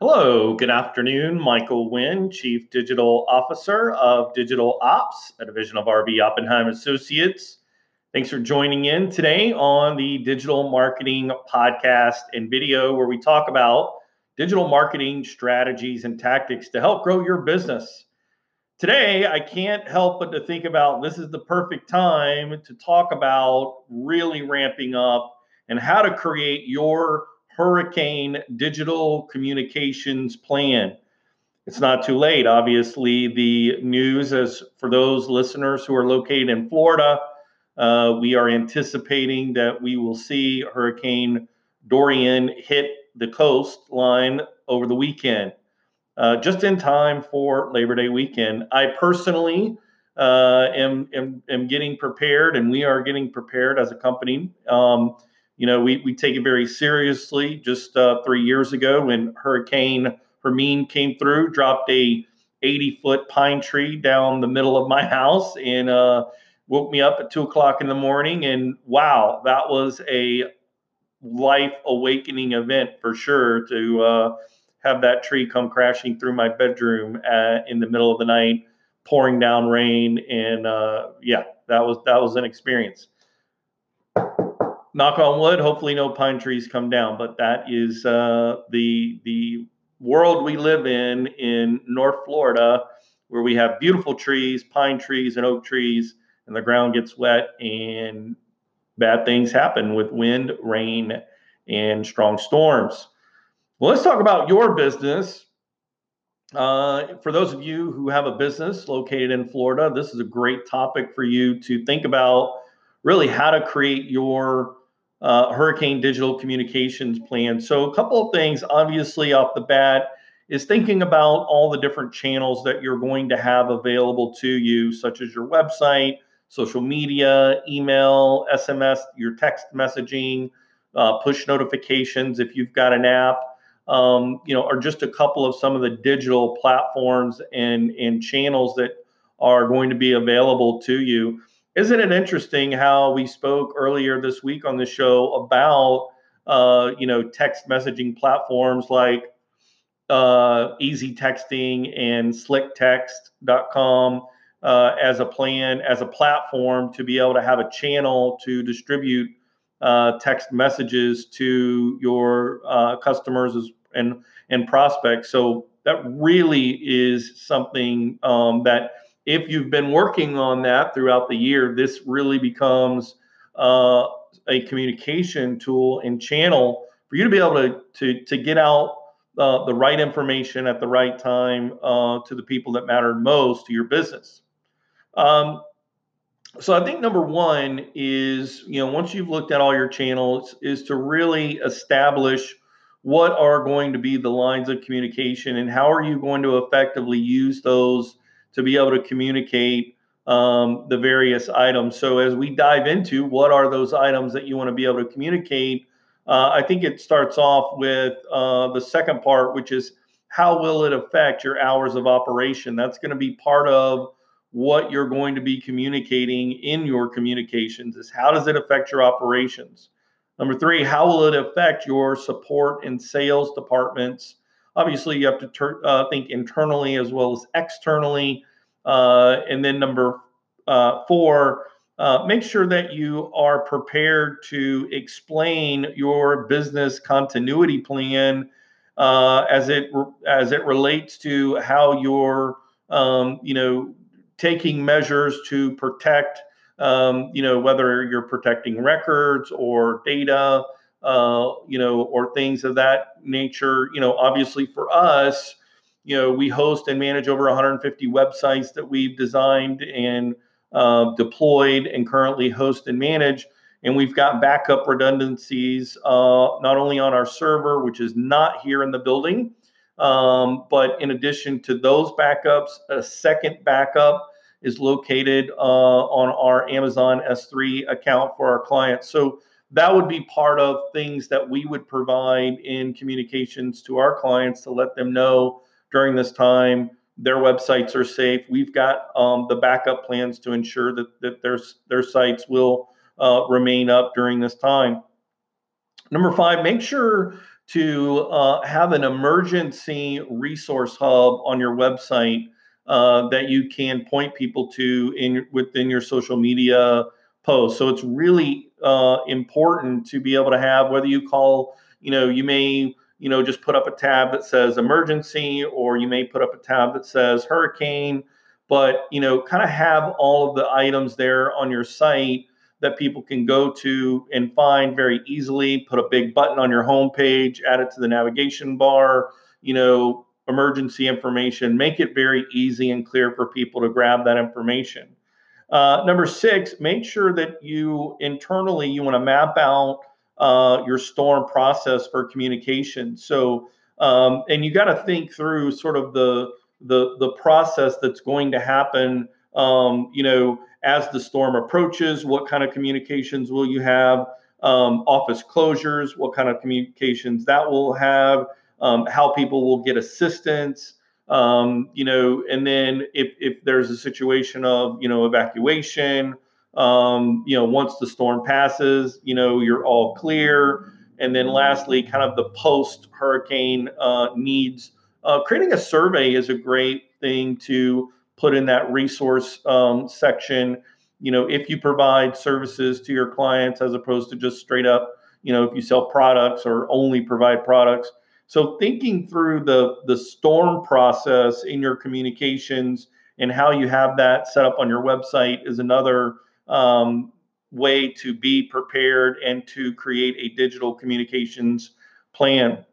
Hello, good afternoon. Michael Wynn, Chief Digital Officer of Digital Ops, a division of RB Oppenheim Associates. Thanks for joining in today on the Digital Marketing Podcast and video, where we talk about digital marketing strategies and tactics to help grow your business. Today, I can't help but to think about this is the perfect time to talk about really ramping up and how to create your hurricane digital communications plan. It's not too late. Obviously, the news, as for those listeners who are located in Florida, uh, we are anticipating that we will see Hurricane Dorian hit the coastline over the weekend, uh, just in time for Labor Day weekend. I personally uh, am, am, am getting prepared, and we are getting prepared as a company. Um, you know, we, we take it very seriously. Just uh, three years ago, when Hurricane Hermine came through, dropped a 80 foot pine tree down the middle of my house and uh, woke me up at two o'clock in the morning. And wow, that was a life awakening event for sure to uh, have that tree come crashing through my bedroom at, in the middle of the night, pouring down rain. And uh, yeah, that was that was an experience knock on wood, hopefully no pine trees come down. But that is uh, the the world we live in in North Florida, where we have beautiful trees, pine trees and oak trees, and the ground gets wet and bad things happen with wind, rain, and strong storms. Well, let's talk about your business. Uh, for those of you who have a business located in Florida, this is a great topic for you to think about really how to create your uh, hurricane digital communications plan. So, a couple of things, obviously, off the bat, is thinking about all the different channels that you're going to have available to you, such as your website, social media, email, SMS, your text messaging, uh, push notifications if you've got an app. Um, you know, are just a couple of some of the digital platforms and and channels that are going to be available to you. Isn't it interesting how we spoke earlier this week on the show about uh, you know text messaging platforms like uh, EZ Texting and SlickText.com uh, as a plan as a platform to be able to have a channel to distribute uh, text messages to your uh, customers and and prospects. So that really is something um, that if you've been working on that throughout the year, this really becomes uh, a communication tool and channel for you to be able to to, to get out uh, the right information at the right time uh, to the people that matter most to your business. Um, so I think number one is you know once you've looked at all your channels is to really establish what are going to be the lines of communication and how are you going to effectively use those to be able to communicate um, the various items. So as we dive into what are those items that you want to be able to communicate, uh, I think it starts off with uh, the second part, which is how will it affect your hours of operation? That's going to be part of what you're going to be communicating in your communications is how does it affect your operations? Number three, how will it affect your support and sales departments? Obviously, you have to ter- uh, think internally as well as externally. Uh, and then number uh, four, uh, make sure that you are prepared to explain your business continuity plan uh, as it as it relates to how you're um, you know taking measures to protect um, you know whether you're protecting records or data uh, you know, or things of that nature. You know, obviously for us, you know, we host and manage over 150 websites that we've designed and uh, deployed and currently host and manage. And we've got backup redundancies uh, not only on our server, which is not here in the building, um, but in addition to those backups, a second backup is located uh, on our Amazon S3 account for our clients. So that would be part of things that we would provide in communications to our clients to let them know during this time their websites are safe. We've got um, the backup plans to ensure that, that their, their sites will uh, remain up during this time. Number five, make sure to uh, have an emergency resource hub on your website uh, that you can point people to in within your social media posts. So it's really uh, important to be able to have whether you call, you know, you may you know just put up a tab that says emergency, or you may put up a tab that says hurricane, but you know, kind of have all of the items there on your site that people can go to and find very easily. Put a big button on your homepage, add it to the navigation bar, you know, emergency information, make it very easy and clear for people to grab that information. Uh, number six, make sure that you internally you want to map out uh, your storm process for communication. So, um, and you got to think through sort of the the the process that's going to happen. Um, you know, as the storm approaches, what kind of communications will you have? Um, office closures, what kind of communications that will have, um, how people will get assistance, um, you know, and then if, if there's a situation of, you know, evacuation, um, you know, once the storm passes, you know, you're all clear. And then lastly, kind of the post hurricane uh, needs. Uh, creating a survey is a great thing to put in that resource um, section. You know, if you provide services to your clients as opposed to just straight up, you know, if you sell products or only provide products. So thinking through the the storm process in your communications and how you have that set up on your website is another um, way to be prepared and to create a digital communications plan.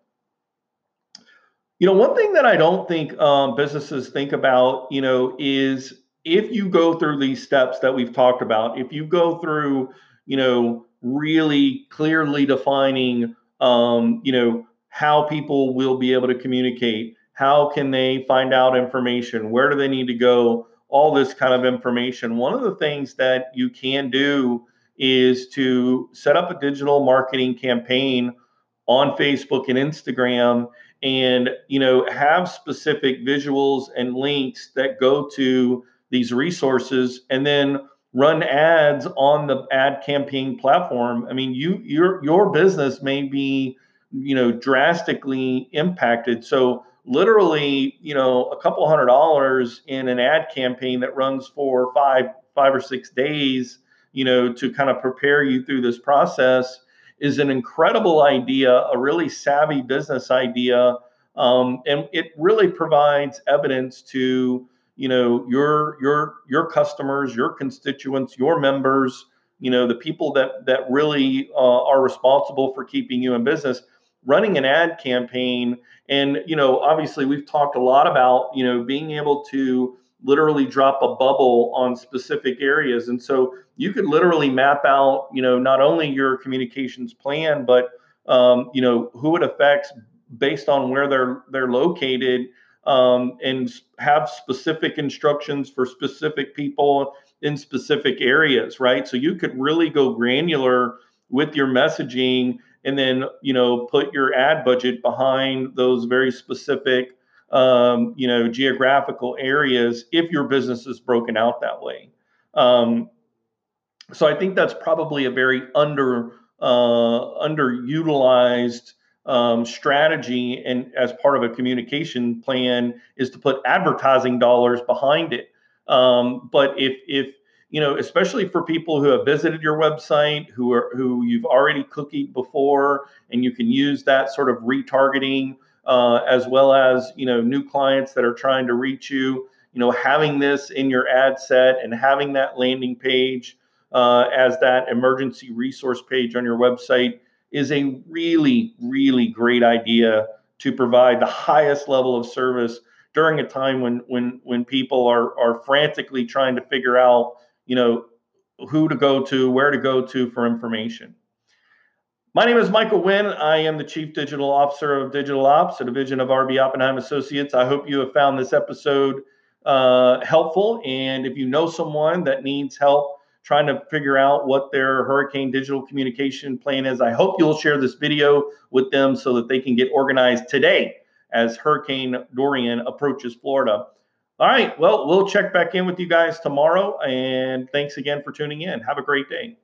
You know, one thing that I don't think um, businesses think about, you know, is if you go through these steps that we've talked about, if you go through, you know, really clearly defining, um, you know, how people will be able to communicate, how can they find out information, where do they need to go, all this kind of information. One of the things that you can do is to set up a digital marketing campaign on Facebook and Instagram and you know have specific visuals and links that go to these resources and then run ads on the ad campaign platform i mean you your your business may be you know drastically impacted so literally you know a couple hundred dollars in an ad campaign that runs for five five or six days you know to kind of prepare you through this process is an incredible idea, a really savvy business idea, um, and it really provides evidence to you know your your your customers, your constituents, your members, you know the people that that really uh, are responsible for keeping you in business. Running an ad campaign, and you know obviously we've talked a lot about you know being able to literally drop a bubble on specific areas. And so you could literally map out, you know, not only your communications plan, but um, you know who it affects based on where they're they're located, um, and have specific instructions for specific people in specific areas, right? So you could really go granular with your messaging, and then you know put your ad budget behind those very specific um, you know, geographical areas if your business is broken out that way. Um, so I think that's probably a very under uh, underutilized um, strategy, and as part of a communication plan, is to put advertising dollars behind it. Um, but if if you know, especially for people who have visited your website, who are who you've already cookied before, and you can use that sort of retargeting uh, as well as you know new clients that are trying to reach you. You know, having this in your ad set and having that landing page uh, as that emergency resource page on your website is a really, really great idea to provide the highest level of service during a time when when when people are are frantically trying to figure out you know who to go to, where to go to for information. My name is Michael Wynn. I am the Chief Digital Officer of Digital Ops, a division of RB Oppenheim Associates. I hope you have found this episode uh, helpful. And if you know someone that needs help trying to figure out what their hurricane digital communication plan is, I hope you'll share this video with them so that they can get organized today as Hurricane Dorian approaches Florida. All right. Well, we'll check back in with you guys tomorrow. And thanks again for tuning in. Have a great day.